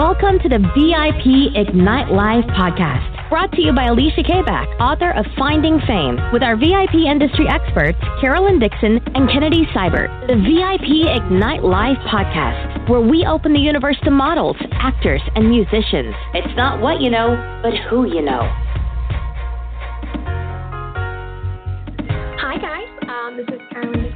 Welcome to the VIP Ignite Live podcast, brought to you by Alicia Kabak, author of Finding Fame, with our VIP industry experts, Carolyn Dixon and Kennedy Seibert. The VIP Ignite Live podcast, where we open the universe to models, actors, and musicians. It's not what you know, but who you know. Hi, guys. Um, this is Carolyn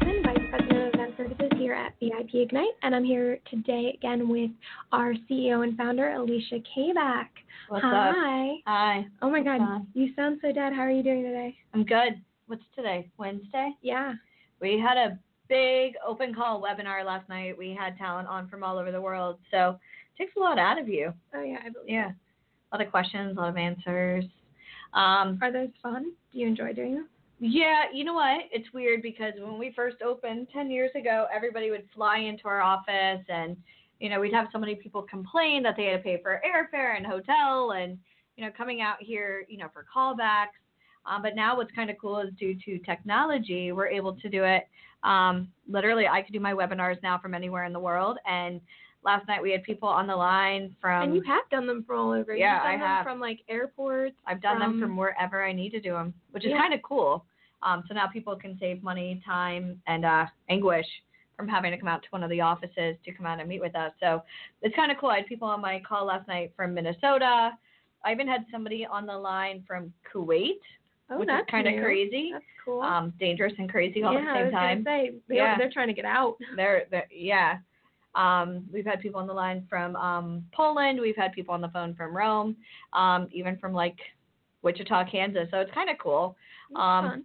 here at VIP Ignite, and I'm here today again with our CEO and founder, Alicia Kabak. What's Hi. up? Hi. Oh my God, on? you sound so dead. How are you doing today? I'm good. What's today? Wednesday? Yeah. We had a big open call webinar last night. We had talent on from all over the world. So it takes a lot out of you. Oh yeah, I believe. Yeah. A lot of questions, a lot of answers. Um, Are those fun? Do you enjoy doing them? Yeah, you know what? It's weird because when we first opened 10 years ago, everybody would fly into our office and, you know, we'd have so many people complain that they had to pay for airfare and hotel and, you know, coming out here, you know, for callbacks. Um, but now what's kind of cool is due to technology, we're able to do it. Um, literally, I could do my webinars now from anywhere in the world. And last night we had people on the line from. and you have done them from all over. Yeah, I them have. From like airports. I've done them from- from wherever I need to do them, which is Yeah. kind of cool. Um, so now people can save money, time, and uh, anguish from having to come out to one of the offices to come out and meet with us. So it's kind of cool. I had people on my call last night from Minnesota. I even had somebody on the line from Kuwait, Oh, which that's kind of crazy, That's cool. um, dangerous and crazy all yeah, at the I same time. say they, Yeah. they're trying to get out. They're, they're yeah. Um, we've had people on the line from um, Poland. We've had people on the phone from Rome, um, even from like Wichita, Kansas. So it's kind of cool. Um, fun.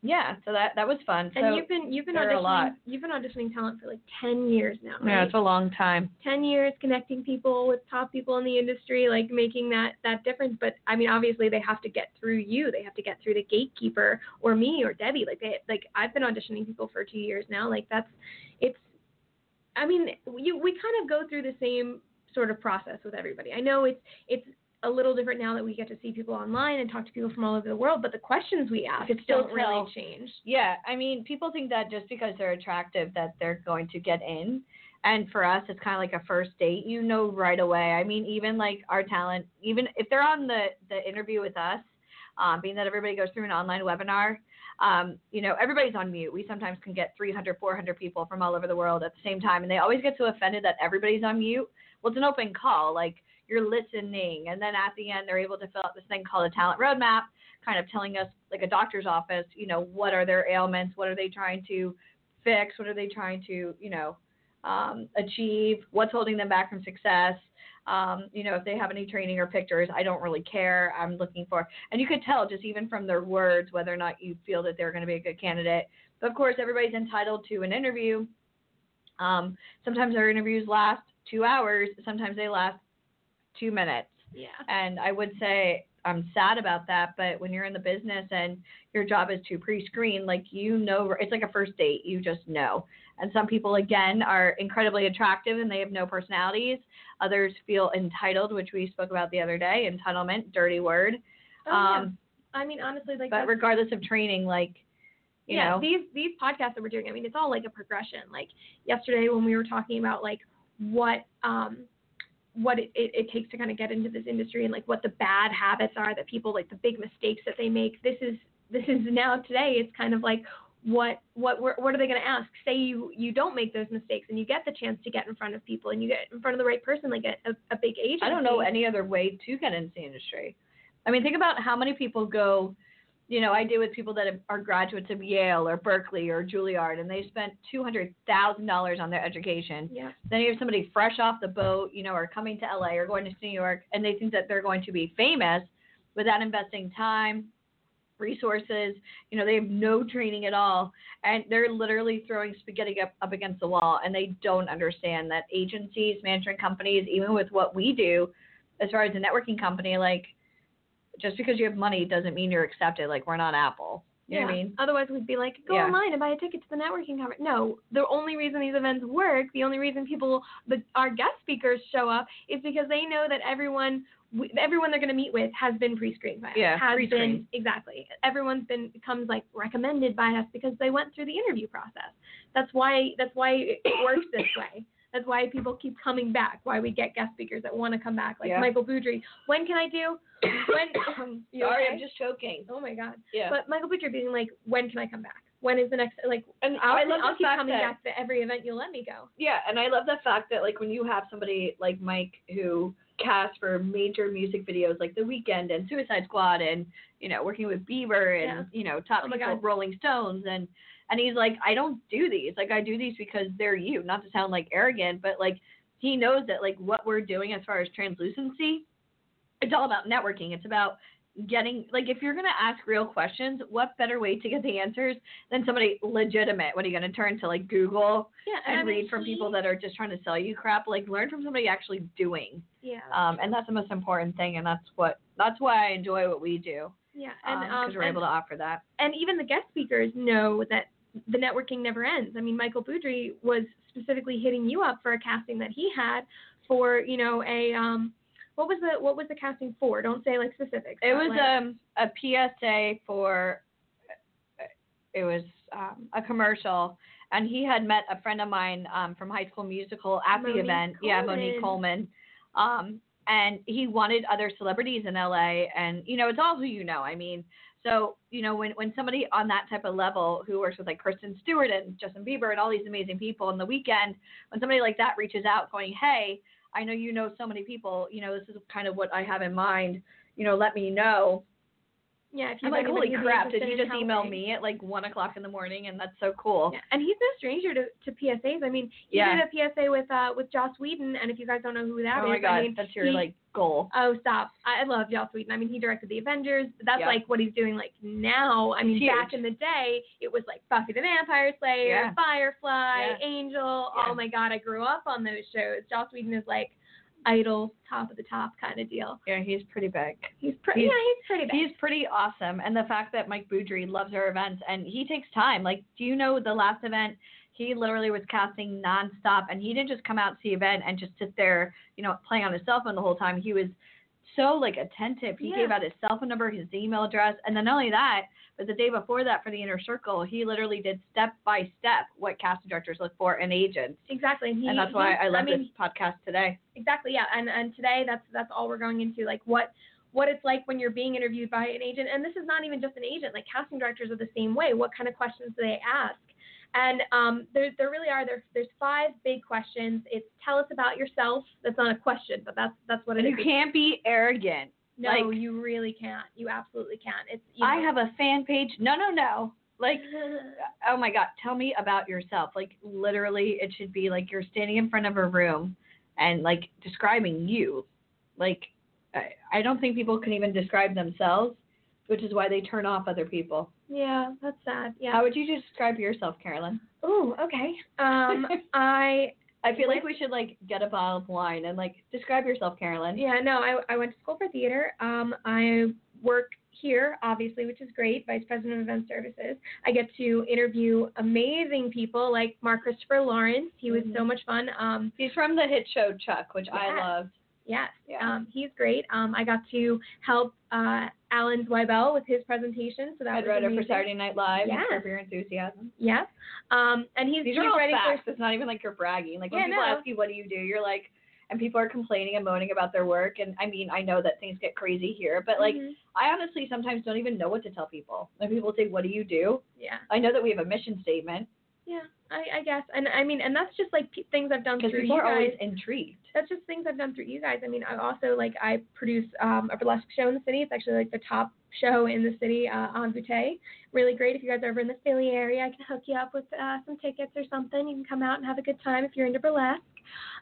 Yeah, so that that was fun. And so you've been you've been there a lot. auditioning you've been auditioning talent for like ten years now. yeah, it's a long time. 10 years connecting people with top people in the industry like making that that difference but i mean obviously they have to get through you they have to get through the gatekeeper or me or debbie like they like i've been auditioning people for two years now like that's it's i mean you we kind of go through the same sort of process with everybody i know it's it's a little different now that we get to see people online and talk to people from all over the world but the questions we ask don't really change Yeah, I mean, people think that just because they're attractive that they're going to get in. And for us, it's kind of like a first date. You know right away. I mean, even like our talent, even if they're on the the interview with us, um, being that everybody goes through an online webinar, um, you know, everybody's on mute. We sometimes can get 300, 400 people from all over the world at the same time, and they always get so offended that everybody's on mute. Well, it's an open call. Like you're listening, and then at the end, they're able to fill out this thing called a talent roadmap, kind of telling us, like a doctor's office, you know, what are their ailments, what are they trying to fix, what are they trying to, you know, um, achieve, what's holding them back from success. Um, you know, if they have any training or pictures, I don't really care. I'm looking for, and you could tell just even from their words whether or not you feel that they're going to be a good candidate. But of course, everybody's entitled to an interview. Um, sometimes our interviews last two hours. Sometimes they last two minutes. yeah And I would say I'm sad about that, but when you're in the business and your job is to pre-screen, like you know, it's like a first date. You just know. And some people, again, are incredibly attractive and they have no personalities. Others feel entitled, which we spoke about the other day. Entitlement, dirty word. oh, yeah. um, i mean honestly like but regardless of training, like, you yeah, know, these these podcasts that we're doing, I mean, it's all like a progression. Like yesterday when we were talking about like what um what it, it, it takes to kind of get into this industry and like what the bad habits are that people like the big mistakes that they make. This is this is now today. It's kind of like what what what are they going to ask? Say you you don't make those mistakes and you get the chance to get in front of people and you get in front of the right person, like a, a, big agency. I don't know any other way to get into the industry. I mean, think about how many people go, you know, I deal with people that are graduates of Yale or Berkeley or Juilliard, and they spent $200,000 on their education. Yeah. Then you have somebody fresh off the boat, you know, or coming to LA or going to New York, and they think that they're going to be famous without investing time, resources. You know, they have no training at all, and they're literally throwing spaghetti up, up against the wall, and they don't understand that agencies, management companies, even with what we do, as far as a networking company, like just because you have money doesn't mean you're accepted. Like we're not Apple. You know what I mean? Otherwise, we'd be like, go Yeah. online and buy a ticket to the networking conference. No, the only reason these events work, the only reason people, the, our guest speakers show up, is because they know that everyone, everyone they're going to meet with has been pre-screened by us. Yeah, has pre-screened. been exactly. Everyone's been comes like recommended by us because they went through the interview process. That's why that's why it works this way. That's why people keep coming back. Why we get guest speakers that want to come back, like Yeah. Michael Boudry. When can I do? When? Um, you Sorry, okay? I'm just choking. Oh my god. Yeah. But Michael Boudry being like, when can I come back? When is the next? Like, and I'll, I love I'll the keep fact coming that back to every event you let me go. Yeah, and I love the fact that like when you have somebody like Mike who casts for major music videos like The Weeknd and Suicide Squad and you know working with Bieber and you know top Oh people. Rolling Stones and and he's like I don't do these like I do these because they're you not to sound like arrogant but like he knows that like what we're doing as far as translucency it's all about networking it's about getting like if you're going to ask real questions what better way to get the answers than somebody legitimate what are you going to turn to like Google Yeah, and read from he- people that are just trying to sell you crap. Like learn from somebody actually doing. Yeah. Um, and that's the most important thing, and that's what that's why I enjoy what we do yeah, because and um, we're and- able to offer that. and even the guest speakers know that the networking never ends. I mean, Michael Boudry was specifically hitting you up for a casting that he had for, you know, a um, what was the what was the casting for? Don't say like specifics. It was like, um a PSA for it was um, a commercial, and he had met a friend of mine um, from High School Musical at Monique the event. Yeah, Monique Coleman. Um, and he wanted other celebrities in LA, and you know it's all who you know. I mean, so you know when when somebody on that type of level who works with like Kristen Stewart and Justin Bieber and all these amazing people in the Weeknd, when somebody like that reaches out going, hey, I know you know so many people. You know this is kind of what I have in mind. You know, let me know. Yeah. If I'm like, holy crap! Did you just email me? me at like one o'clock in the morning? And that's so cool. Yeah, and he's no stranger to, to PSAs. I mean, he Yeah. did a PSA with uh with Joss Whedon, and if you guys don't know who that is, oh my god, I mean, that's your he- like goal. Oh, stop! I love Joss Whedon. I mean, he directed the Avengers. That's Yeah. like what he's doing like now. I mean, back in the day, it was like Buffy the Vampire Slayer. Firefly. Angel. Oh my God, I grew up on those shows. Joss Whedon is like idol, top of the top kind of deal. Yeah, he's pretty big. He's pretty. He's- Yeah, he's pretty big. He's pretty awesome, and the fact that Mike Boudry loves our events and he takes time. Like, do you know the last event? He literally was casting nonstop, and he didn't just come out to the event and just sit there, you know, playing on his cell phone the whole time. He was so like attentive. He Yeah. gave out his cell phone number, his email address, and then not only that, but the day before that for the inner circle, he literally did step by step what casting directors look for in agents. exactly, and, he, and that's why I love mean, this podcast today. exactly yeah and and today that's that's all we're going into like what what it's like when you're being interviewed by an agent and this is not even just an agent like casting directors are the same way what kind of questions do they ask and um, there, there really are there, there's five big questions it's tell us about yourself that's not a question but that's that's what it And is you can't be arrogant. No like- you really can't. You absolutely can't. It's you I have a fan page. No, no, no. Like oh my god tell me about yourself. Like literally it should be like you're standing in front of a room and like describing you. Like I, I don't think people can even describe themselves which is why they turn off other people. Yeah that's sad. Yeah. How would you describe yourself carolyn? Oh okay. Um i i feel like we should like get a bottle of wine and like describe yourself carolyn Yeah, no, I, I went to school for theater. Um, I work here, obviously, which is great, vice president of event services. I get to interview amazing people like Mark Christopher Lawrence. He was Mhm. so much fun. Um, he's from the hit show chuck which i loved yes, Yeah. um, he's great. Um, I got to help uh, Alan Zweibel with his presentation, so that head was writer for saturday night live Yes. and Curb Your enthusiasm Yes, um, and he's These he's are all writing facts. for It's not even like you're bragging. Like when Yeah, people no. ask you, "What do you do?" You're like, and people are complaining and moaning about their work. And I mean, I know that things get crazy here, but like, Mhm. I honestly sometimes don't even know what to tell people. When people say, "What do you do?" yeah, I know that we have a mission statement yeah, I, I guess, and I mean, and that's just like p- things I've done because through people you are always intrigued. That's just things I've done through you guys. I mean, I also like I produce um, a burlesque show in the city. It's actually like the top show in the city uh, on Butte. Really great. If you guys are ever in the Philly area, I can hook you up with uh, some tickets or something. You can come out and have a good time if you're into burlesque.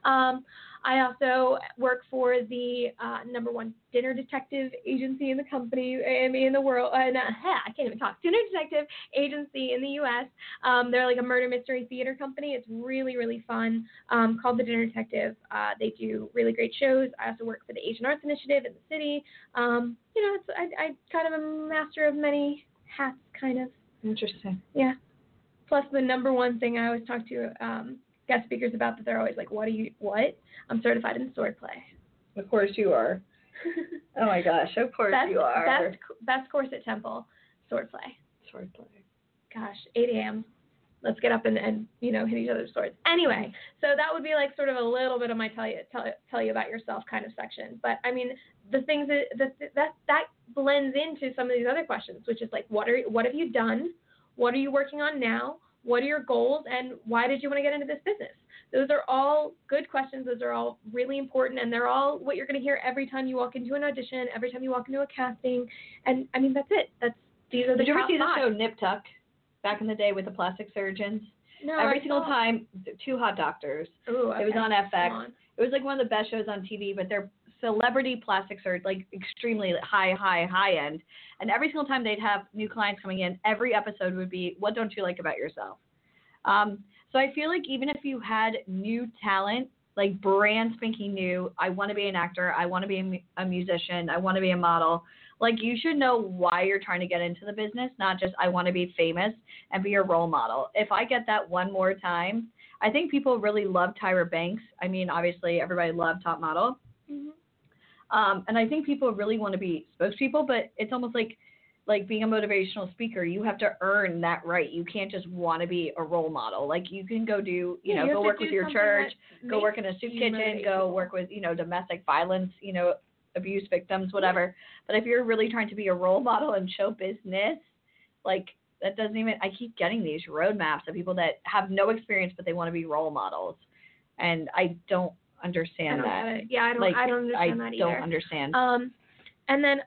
Um, I also work for the uh, number one dinner detective agency in the company, I mean, in the world. Uh, no, I can't even talk. Dinner detective agency in the U.S. Um, they're like a murder mystery theater company. It's really, really fun. Um, called the Dinner Detective. Uh, they do really great shows. I also work for the Asian Arts Initiative in the city. Um, you know, it's I, I kind of a master of many hats, kind of. Interesting. Yeah. Plus, the number one thing I always talk to um, guest speakers about that they're always like, "What are you what?" I'm certified in swordplay. Of course you are. Oh my gosh, of course best, you are. best best course at Temple, swordplay. Swordplay. Gosh, 8 a.m. let's get up and, and you know hit each other's swords. Anyway, so that would be like sort of a little bit of my tell you tell, tell you about yourself kind of section. But I mean the things that that that that blends into some of these other questions, which is like what are what have you done? What are you working on now? What are your goals and why did you want to get into this business? Those are all good questions. Those are all really important, and they're all what you're going to hear every time you walk into an audition, every time you walk into a casting. And I mean, that's it. That's these are the Did you ever see the show Nip Tuck back in the day with the plastic surgeons? No, Every single time, two hot doctors. Ooh, It was on FX. On. It was like one of the best shows on TV, but they're celebrity plastic surgeons, like extremely high, high, high end. And every single time they'd have new clients coming in, every episode would be, "What don't you like about yourself?" Um, so I feel like even if you had new talent, like brand spanking new, I want to be an actor, I want to be a, a musician, I want to be a model. Like you should know why you're trying to get into the business, not just I want to be famous and be a role model. If I get that one more time, I think people really love Tyra Banks. I mean, obviously everybody loved Top Model. Mhm. Um, and I think people really want to be spokespeople, but it's almost like like being a motivational speaker, you have to earn that right. You can't just want to be a role model. Like you can go do, you Yeah, know, you go work with your church, go work in a soup kitchen, go work with, you know, domestic violence, you know, abuse victims, whatever. But if you're really trying to be a role model in show business, like that doesn't even I keep getting these roadmaps of people that have no experience but they want to be role models. And I don't I understand don't that. Yeah, I don't. like I don't understand that i don't understand. Um, and then,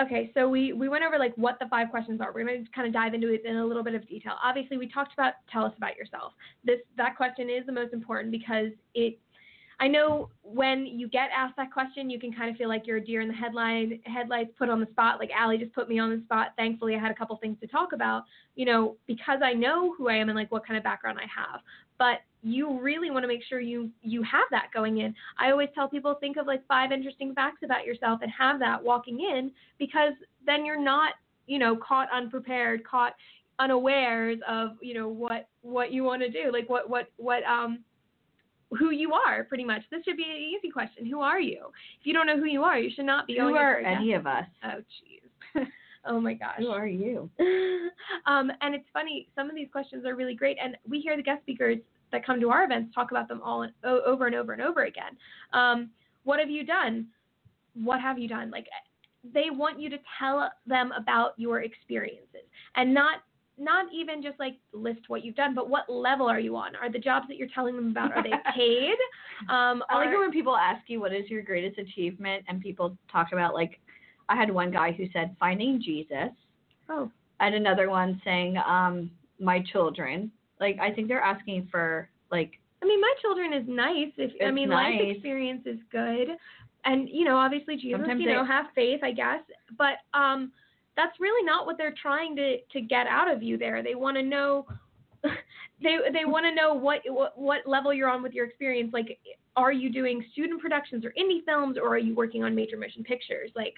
okay, so we we went over like what the five questions are. We're going to kind of dive into it in a little bit of detail. Obviously, we talked about tell us about yourself. This that question is the most important because it. I know when you get asked that question, you can kind of feel like you're a deer in the headline headlights, put on the spot. Like Allie just put me on the spot. Thankfully, I had a couple things to talk about. You know, because I know who I am and like what kind of background I have. But you really want to make sure you you have that going in. I always tell people think of like five interesting facts about yourself and have that walking in because then you're not, you know, caught unprepared, caught unawares of, you know, what what you want to do, like what what what um who you are pretty much. This should be an easy question. Who are you? If you don't know who you are, you should not be Who going are any of us? Oh jeez. oh my gosh. Who are you? um, and it's funny, some of these questions are really great, and we hear the guest speakers that come to our events talk about them all o- over and over and over again. Um, what have you done? What have you done? Like they want you to tell them about your experiences and not not even just like list what you've done, but what level are you on? Are the jobs that you're telling them about are they paid? Um, I like are- it when people ask you what is your greatest achievement and people talk about like I had one guy who said finding Jesus. oh, had another one saying um my children. Like I think they're asking for like I mean, my children is nice. If I mean, life experience is good, and you know, obviously Jesus, Sometimes you know, have faith, I guess. But um, that's really not what they're trying to to get out of you. There, they want to know. They they want to know what, what what level you're on with your experience. Like, are you doing student productions or indie films, or are you working on major motion pictures? Like,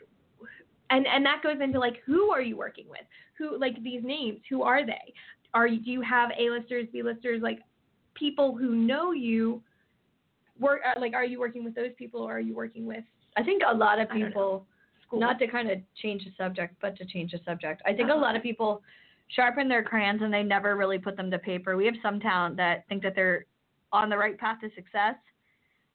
and and that goes into like who are you working with? Who like these names? Who are they? Are you do you have A-listers, B-listers, like people who know you? Work uh, like are you working with those people or are you working with I think a lot of I don't know. people school? not to kind of change the subject, but to change the subject. I think Uh-huh. a lot of people sharpen their crayons and they never really put them to paper. We have some talent that think that they're on the right path to success,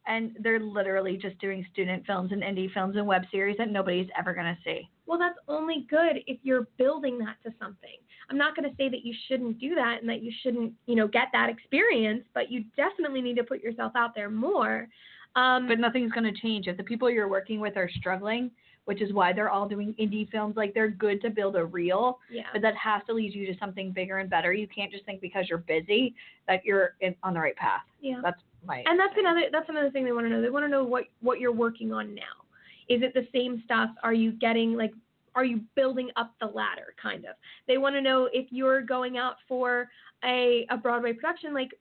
and they're literally just doing student films and indie films and web series that nobody's ever going to see. Well, that's only good if you're building that to something. I'm not going to say that you shouldn't do that and that you shouldn't, you know, get that experience, but you definitely need to put yourself out there more. Um, But nothing's going to change if the people you're working with are struggling, which is why they're all doing indie films. Like they're good to build a reel, yeah, but that has to lead you to something bigger and better. You can't just think because you're busy that you're in, on the right path. yeah. That's my. And that's another that's another thing they want to know. They want to know what what you're working on now. Is it the same stuff? Are you getting like are you building up the ladder kind of? They want to know if you're going out for a a Broadway production like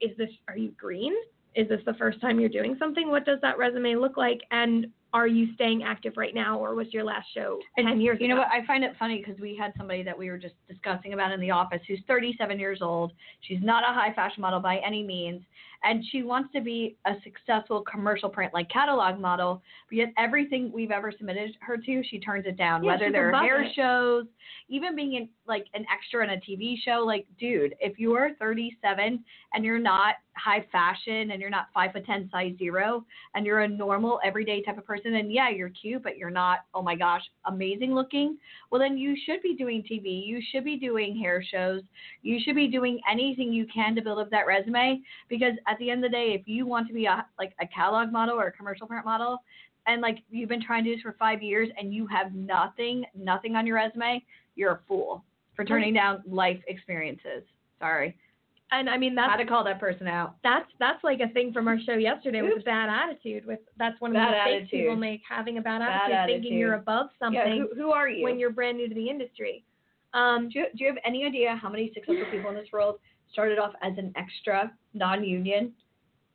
is this are you green? Is this the first time you're doing something? What does that resume look like and are you staying active right now or was your last show 10 years ago? You know ago? what? I find it funny because we had somebody that we were just discussing about in the office who's 37 years old. She's not a high fashion model by any means, and she wants to be a successful commercial print like catalog model. But yet everything we've ever submitted her to, she turns it down. Yeah, Whether they're hair it. shows, even being in like an extra in a TV show. Like, dude, if you are 37 and you're not high fashion and you're not five foot ten size zero and you're a normal everyday type of person, and yeah, you're cute, but you're not oh my gosh amazing looking. Well, then you should be doing TV. You should be doing hair shows. You should be doing anything you can to build up that resume because at the end of the day, if you want to be a like a catalog model or a commercial print model, and like you've been trying to do this for five years and you have nothing, nothing on your resume, you're a fool for turning down life experiences. Sorry, And I mean that's how to call that person out. that's that's like a thing from our show yesterday with Oops. the bad attitude. With that's one of Bad the mistakes attitude. people make having a bad, Bad attitude, thinking you're above something Yeah, who, who are you? when you're brand new to the industry. Um, do, you, do you have any idea how many successful people in this world started off as an extra, non-union?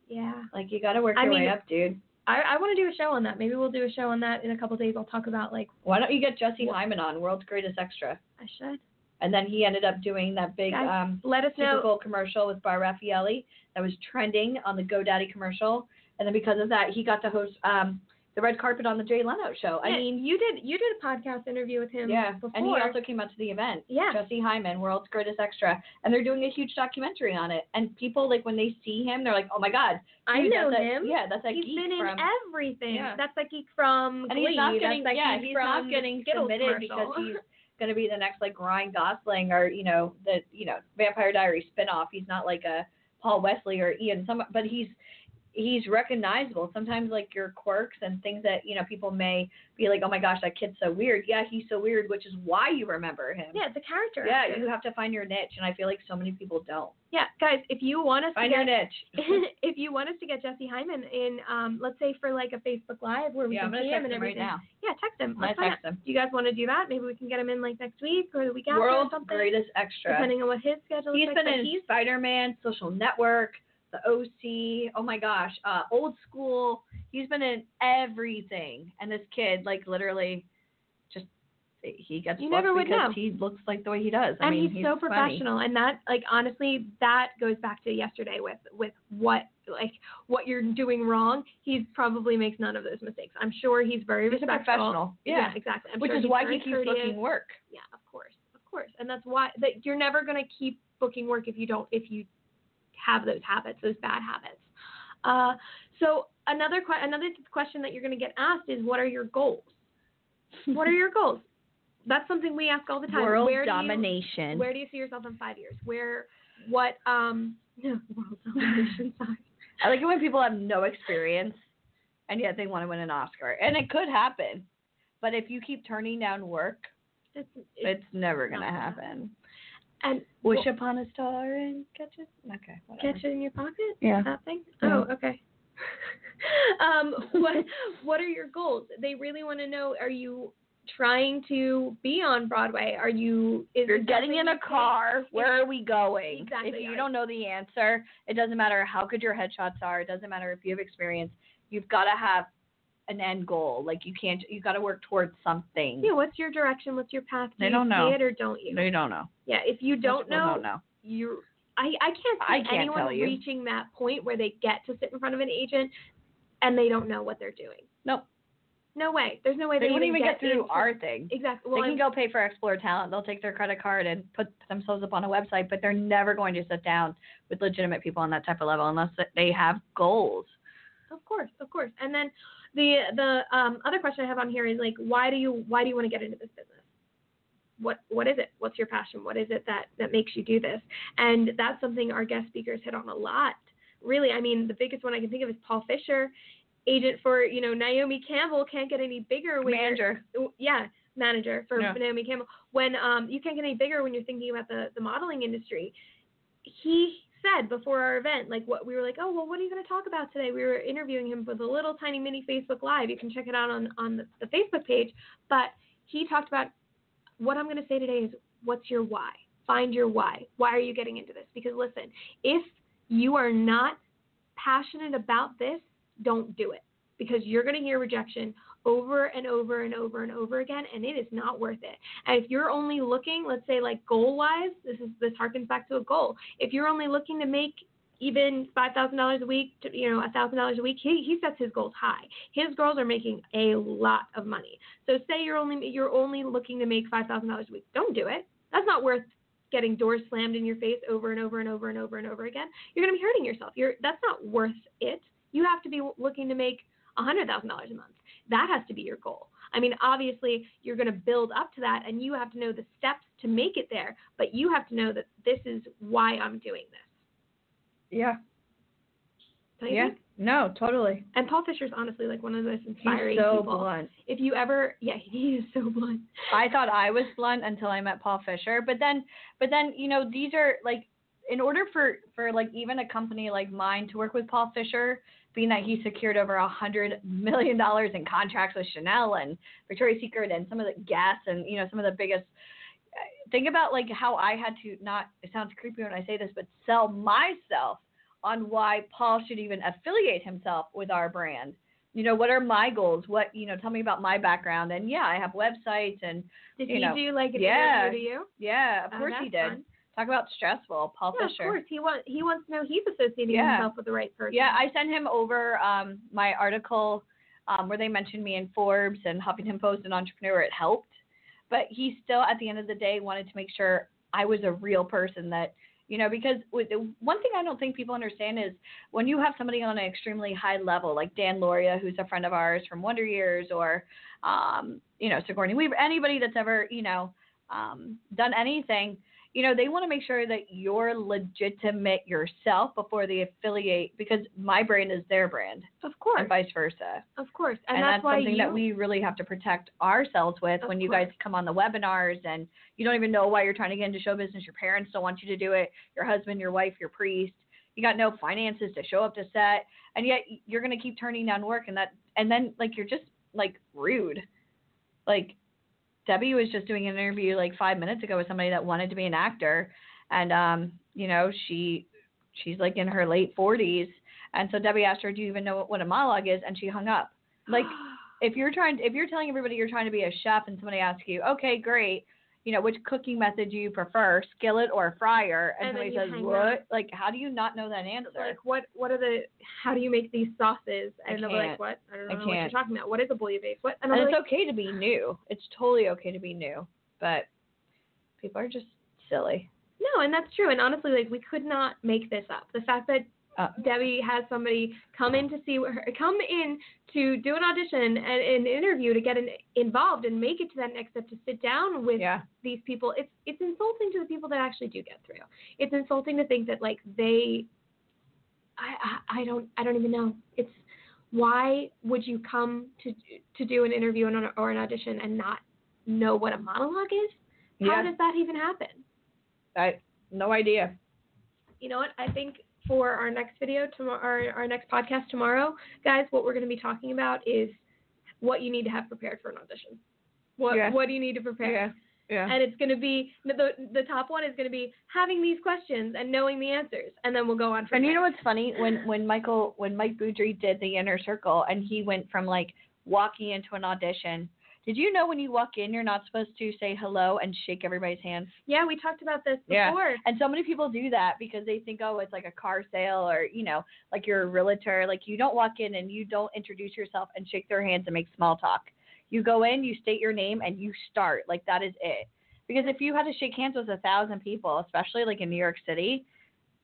yeah, Like you got to work I your mean- way up, dude. I, I want to do a show on that. Maybe we'll do a show on that in a couple days. I'll talk about like Why don't you get Jesse Heiman on, World's Greatest Extra? I should And then he ended up doing that big Guys, um, let us Super know. Bowl commercial with Bar Refaeli that was trending on the GoDaddy commercial. And then because of that, he got to host um, the red carpet on the Jay Leno show. I mean, you did you did a podcast interview with him yeah. before. And he also came out to the event. yeah, Jesse Heiman, World's Greatest Extra, and they're doing a huge documentary on it. And people like when they see him, they're like, "Oh my God, I dude, know him. yeah, that's like He's geek been in from." everything. Yeah. That's like geek from and Glee. he's not getting, That's that yeah, he's from not getting submitted because he's going to be the next like Ryan Gosling or you know the you know Vampire Diaries spinoff. He's not like a Paul Wesley or Ian some, but he's he's recognizable. Sometimes like your quirks and things that you know people may be like, oh my gosh, that kid's so weird. Yeah, he's so weird, which is why you remember him. yeah, the character. Yeah, actor. you have to find your niche, and I feel like so many people don't yeah, guys. If you want us find to your get, niche. if you want us to get Jesse Heiman in, um, let's say for like a Facebook Live where we yeah, can see him and him right everything. now. Yeah, text him. Let's find out. text him. Do you guys want to do that? Maybe we can get him in like next week or the week after or World's something. greatest extra. Depending on what his schedule He's is. been like, but in he's Spider Man, Social Network, The OC. Oh my gosh, uh, Old School. He's been in everything. And this kid, like literally, just he gets You never would know. he looks like the way he does. I and mean, he's, so funny. professional and that like honestly that goes back to yesterday with with what like what you're doing wrong he probably makes none of those mistakes i'm sure he's very He's a respectful professional. yeah, Yeah. exactly I'm Which sure is why he keeps courteous. booking work. yeah of course of course and that's why that you're never going to keep booking work if you don't if you have those habits those bad habits uh so another que- another question that you're going to get asked is what are your goals what are your goals that's something we ask all the time World Where do you- domination. where do you see yourself in five years? Where, what, um, no, world domination. Sorry. I like it when people have no experience and yet they want to win an Oscar. And it could happen. But if you keep turning down work, It's, it's, it's never going to not gonna happen. And Wish well, upon a star and catch it. Okay, whatever. catch it in your pocket. Yeah. That thing. Yeah. Oh, okay. um, what What are your goals? They really want to know. Are you trying to be on Broadway? Are you? You're getting in a car. Where are we going? Exactly. If you don't know the answer, it doesn't matter how good your headshots are. It doesn't matter if you have experience. You've got to have an end goal. Like you can't. You got to work towards something. Yeah. What's your direction? What's your path? Do They you don't know. see it or don't you? You don't know. Yeah. If you don't know, Don't know. you I, I can't see I can't anyone reaching that point where they get to sit in front of an agent and they don't know what they're doing. Nope. No way. There's no way They they, wouldn't even get through into- our thing. exactly. They can I'm- go pay for Explore Talent. They'll take their credit card and put themselves up on a website, but they're never going to sit down with legitimate people on that type of level unless they have goals. of course, of course. And then the the um, other question I have on here is like, why do you why do you want to get into this business? What what is it? What's your passion? What is it that that makes you do this? And that's something our guest speakers hit on a lot. Really, I mean, the biggest one I can think of is Paul Fisher, agent for you know Naomi Campbell. Can't get any bigger. when Manager. yeah, manager for Yeah. Naomi Campbell. When um, you can't get any bigger when you're thinking about the, the modeling industry. He said before our event, like what we were like, oh well, what are you going to talk about today? We were interviewing him with a little tiny mini Facebook Live. You can check it out on on the, the Facebook page. But he talked about what I'm going to say today is what's your why? Find your why. Why are you getting into this? Because listen, if you are not passionate about this, don't do it because you're going to hear rejection over and over and over and over again and it is not worth it. And if you're only looking, let's say like goal wise, this is this harkens back to a goal. If you're only looking to make even five thousand dollars a week, to, you know, a thousand dollars a week, he he sets his goals high. His girls are making a lot of money. So say you're only you're only looking to make five thousand dollars a week. Don't do it. That's not worth getting doors slammed in your face over and over and over and over and over again. You're going to be hurting yourself. You're that's not worth it. You have to be looking to make a hundred thousand dollars a month. That has to be your goal. I mean, obviously, you're going to build up to that, and you have to know the steps to make it there. But you have to know that this is why I'm doing this. Yeah. Yeah. think? No, totally. And Paul Fisher's honestly like one of the most inspiring He's so people. blunt. If you ever, yeah, he is so blunt. I thought I was blunt until I met Paul Fisher. But then, but then, you know, these are like, in order for for like even a company like mine to work with Paul Fisher, being that he secured over a hundred million dollars in contracts with Chanel and Victoria's Secret and some of the Guess and you know some of the biggest. uh, Think about like how I had to not. It sounds creepy when I say this, but sell myself on why Paul should even affiliate himself with our brand. You know, what are my goals? What you know, tell me about my background. And yeah, I have websites and Did You he know, do like an yeah. interview to you? yeah, of Oh, course he did. fun. Talk about stressful, Paul Yeah, Fisher. of course. He wants he wants to know he's associating Yeah. himself with the right person. Yeah, I sent him over um, my article um, where they mentioned me in Forbes and Huffington Post and Entrepreneur. It helped, but he still, at the end of the day, wanted to make sure I was a real person. That you know, because with, one thing I don't think people understand is when you have somebody on an extremely high level, like Dan Lauria, who's a friend of ours from Wonder Years, or um, you know, Sigourney Weaver, anybody that's ever you know um, done anything you know, they want to make sure that you're legitimate yourself before they affiliate because my brand is their brand of course, and vice versa. of course, and, And, that's, that's, something you, that we really have to protect ourselves with Of when you guys come on the webinars and you don't even know why you're trying to get into show business. Your parents don't want you to do it. Your husband, your wife, your priest. You got no finances to show up to set, and yet you're going to keep turning down work, and that, and then like you're just like rude. Like Debbie was just doing an interview like five minutes ago with somebody that wanted to be an actor, and um, you know, she she's like in her late forties, and so Debbie asked her, "Do you even know what a monologue is?" And she hung up. Like if you're trying, if you're telling everybody you're trying to be a chef, and somebody asks you, "Okay, great." You know, which cooking method do you prefer, skillet or fryer? And, And somebody says, "What?" up. Like, how do you not know that answer? like what what are the how do you make these sauces? And they'll be like, what? I don't I know what you're talking about. What is a bouillabaisse? What? And I'm and it's like, okay to be new. It's totally okay to be new, but people are just silly. no, and that's true. And honestly, like we could not make this up. The fact that Uh, Debbie has somebody come in to see her come in to do an audition and an interview to get an, involved and make it to that next step to sit down with yeah, these people. It's it's insulting to the people that actually do get through. It's insulting to think that like they I, I i don't i don't even know. It's why would you come to to do an interview and, or an audition and not know what a monologue is? How yeah. does that even happen? I no idea. you know what? I think for our next video tomorrow our, our next podcast tomorrow guys what we're going to be talking about is what you need to have prepared for an audition what Yeah. what do you need to prepare Yeah, yeah. and it's going to be the the top one is going to be having these questions and knowing the answers, and then we'll go on from And you know what's funny? When when Michael when Mike Boudry did the inner circle and he went from like walking into an audition. Did you know when you walk in you're not supposed to say hello and shake everybody's hands? Yeah, we talked about this before. Yeah. And so many people do that because they think, oh, it's like a car sale or, you know, like you're a realtor. Like you don't walk in and you don't introduce yourself and shake their hands and make small talk. You go in, you state your name, and you start. Like that is it. Because if you had to shake hands with a thousand people, especially like in New York City,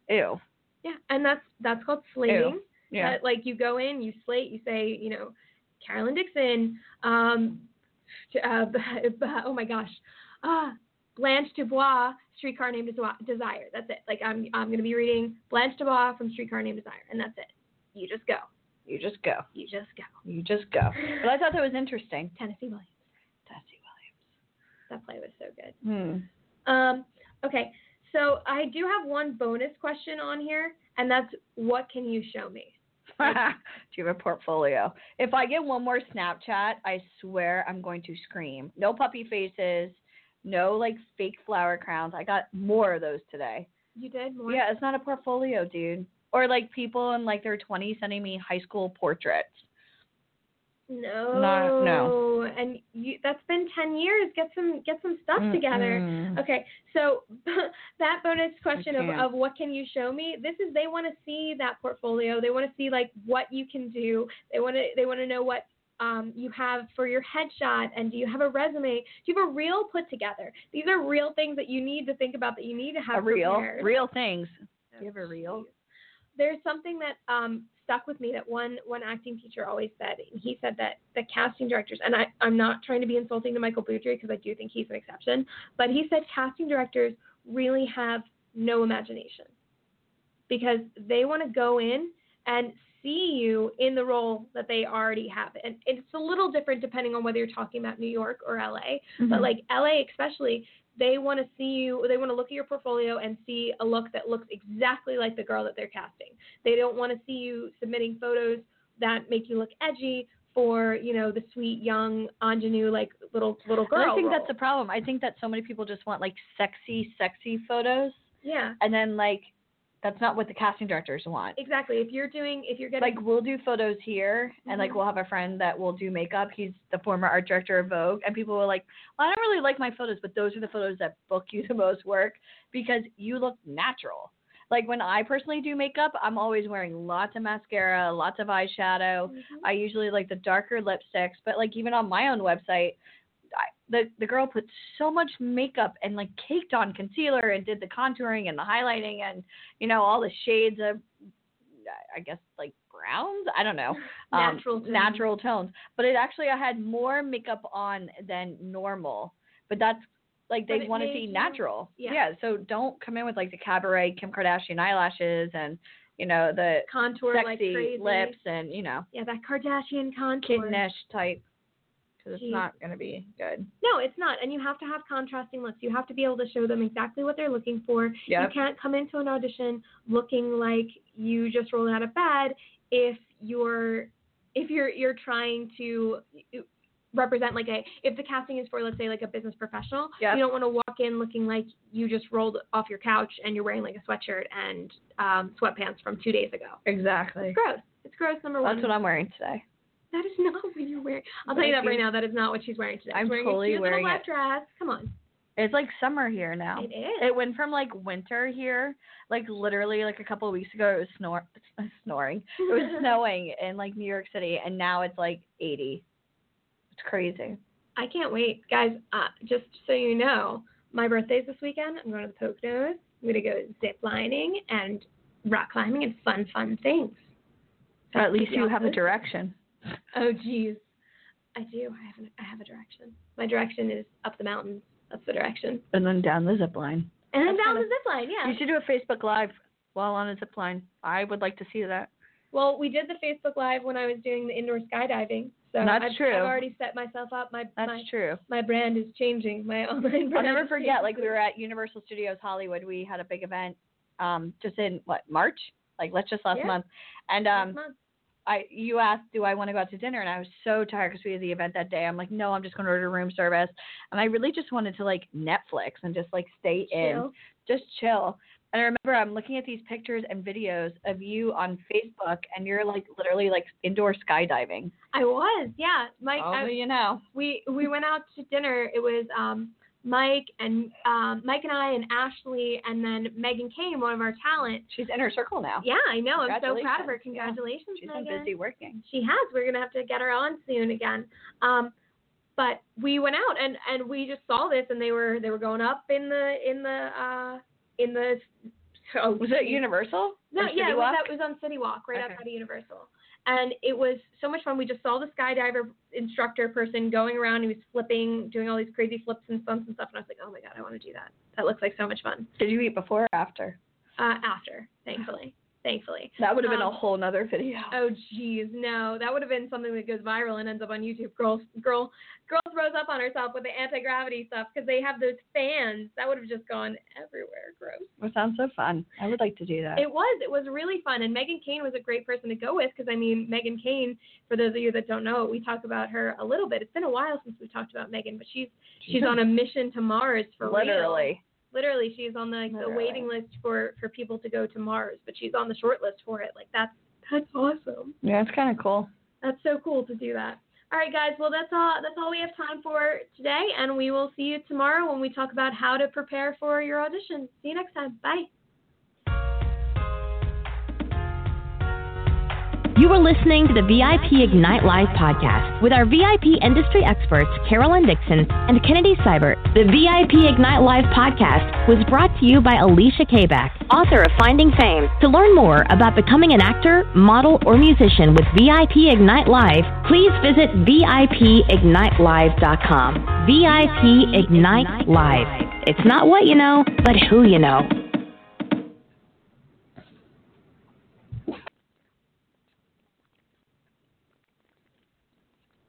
ew. Yeah, and that's that's called slating. Yeah. That, like you go in, you slate, you say, you know, Carolyn Dixon, um, uh, oh my gosh, ah, Blanche Dubois, Streetcar Named Desire. That's it. Like I'm I'm gonna be reading Blanche Dubois from Streetcar Named Desire, and that's it. You just go. You just go. You just go. You just go. But I thought that was interesting. Tennessee Williams. Tennessee Williams. That play was so good. Williams. Um, okay, so I do have one bonus question on here, and that's what can you show me? Do you have a portfolio? If I get one more Snapchat, I swear I'm going to scream. No puppy faces, no like fake flower crowns. I got more of those today. You did more. Yeah, it's not a portfolio, dude. Or like people in like their 20s sending me high school portraits. No. Not- no. And you that's been 10 years. Get some get some stuff together. Mm-mm. Okay, so that bonus question of, of what can you show me? This is they want to see that portfolio. They want to see like what you can do. They want to they want to know what um, you have for your headshot and do you have a resume? Do you have a reel put together? These are real things that you need to think about that you need to have A real, prepared. real things. Do you have a reel? There's something that um, stuck with me that one one acting teacher always said. He said that the casting directors, and I, I'm not trying to be insulting to Michael Boudry because I do think he's an exception, but he said casting directors really have no imagination because they want to go in and see you in the role that they already have. And it's a little different depending on whether you're talking about New York or LA. Mm-hmm. But like LA especially, they want to see you they want to look at your portfolio and see a look that looks exactly like the girl that they're casting. They don't want to see you submitting photos that make you look edgy for, you know, the sweet young ingenue like little little girl. And I think role. that's the problem. I think that so many people just want like sexy, sexy photos, Yeah. and then like that's not what the casting directors want. Exactly. If you're doing if you're getting Like we'll do photos here, and like Mhm. we'll have a friend that will do makeup. He's the former art director of Vogue, and people were like, well, "I don't really like my photos, but those are the photos that book you the most work because you look natural." Like when I personally do makeup, I'm always wearing lots of mascara, lots of eyeshadow. Mhm. I usually like the darker lipsticks, but like even on my own website, the the girl put so much makeup and like caked on concealer and did the contouring and the highlighting and you know all the shades of I guess like browns. I don't know. Um, Natural tones. natural tones. But it actually I had more makeup on than normal. But that's like they want to see natural. yeah. So don't come in with like the cabaret Kim Kardashian eyelashes and you know the contour like sexy crazy. lips and you know Yeah, that Kardashian contour. kidnish type because it's not going to be good. No, it's not. And you have to have contrasting looks. You have to be able to show them exactly what they're looking for. Yep. You can't come into an audition looking like you just rolled out of bed if you're if you're you're trying to represent like a if the casting is for let's say like a business professional Yep. you don't want to walk in looking like you just rolled off your couch and you're wearing like a sweatshirt and um sweatpants from two days ago Exactly. it's gross it's gross number one That's what I'm wearing today. That is not what you're wearing i'll tell you that right now that is not what she's wearing today I'm she's wearing totally a cute wearing little black it. dress come on It's like summer here now. it is It went from like winter here, like literally like a couple of weeks ago it was snor- snoring. It was snowing in like New York City and now it's like 80. It's crazy. I can't wait, guys. Uh, just so you know, my birthday's this weekend. I'm going to the Poconos. I'm going to go zip lining and rock climbing and fun, fun things. But at least Y'all have a direction. Oh, geez. I do. I have, an, I have a direction. My direction is up the mountains. That's the direction. And then down the zip line. And then That's down the zip line, yeah. You should do a Facebook Live while on a zip line. I would like to see that. Well, we did the Facebook Live when I was doing the indoor skydiving. So That's I've, true. I've already set myself up. My, That's my, true. my brand is changing. My online brand I'll never forget, like we were at Universal Studios Hollywood. We had a big event um just in what, March? Like let's just last Yeah. month. And Last um month. I you asked, do I want to go out to dinner? And I was so tired because we had the event that day. I'm like, no, I'm just going to order room service. And I really just wanted to like Netflix and just like stay in, just chill. And I remember I'm looking at these pictures and videos of you on Facebook, and you're like literally like indoor skydiving. I was, yeah. Mike, Oh, I, you know. we we went out to dinner. It was um Mike and um Mike and I and Ashley and then Megan Kane, one of our talent. She's in her circle now. Yeah, I know. I'm so proud of her. Congratulations. Yeah. She's been busy working. She has. We're gonna have to get her on soon again. Um, but we went out and and we just saw this and they were they were going up in the in the uh in the. Oh, Was it. Universal? No, yeah, it was, that was on City Walk, right Okay. outside of Universal. And it was so much fun. We just saw the skydiver instructor person going around. He was flipping, doing all these crazy flips and stunts and stuff. And I was like, oh my god, I want to do that. That looks like so much fun. Did you eat before or after? Uh, after, thankfully, thankfully. That would have been a Um, whole nother video. Oh geez, no, that would have been something that goes viral and ends up on YouTube. Girl, girl, girl throws up on herself with the anti gravity stuff because they have those fans. That would have just gone everywhere. Gross. That sounds so fun. I would like to do that. It was. It was really fun. And Megan Kane was a great person to go with because, I mean, Megan Kane, for those of you that don't know we talk about her a little bit. It's been a while since we've talked about Megan, but she's she's on a mission to Mars for real. Literally. She's on the, like, the waiting list for, for people to go to Mars, but she's on the short list for it. Like, that's that's awesome. Yeah, it's kind of cool. That's so cool to do that. All right, guys. Well, that's all. That's all we have time for today, and we will see you tomorrow when we talk about how to prepare for your audition. See you next time. Bye. You are listening to the VIP Ignite Live podcast with our VIP industry experts, Carolyn Dixon and Kennedy Seibert. The VIP Ignite Live podcast was brought to you by Alicia Kabak, author of Finding Fame. To learn more about becoming an actor, model, or musician with VIP Ignite Live, please visit VIPignitelive.com. VIP Ignite Live. It's not what you know, but who you know.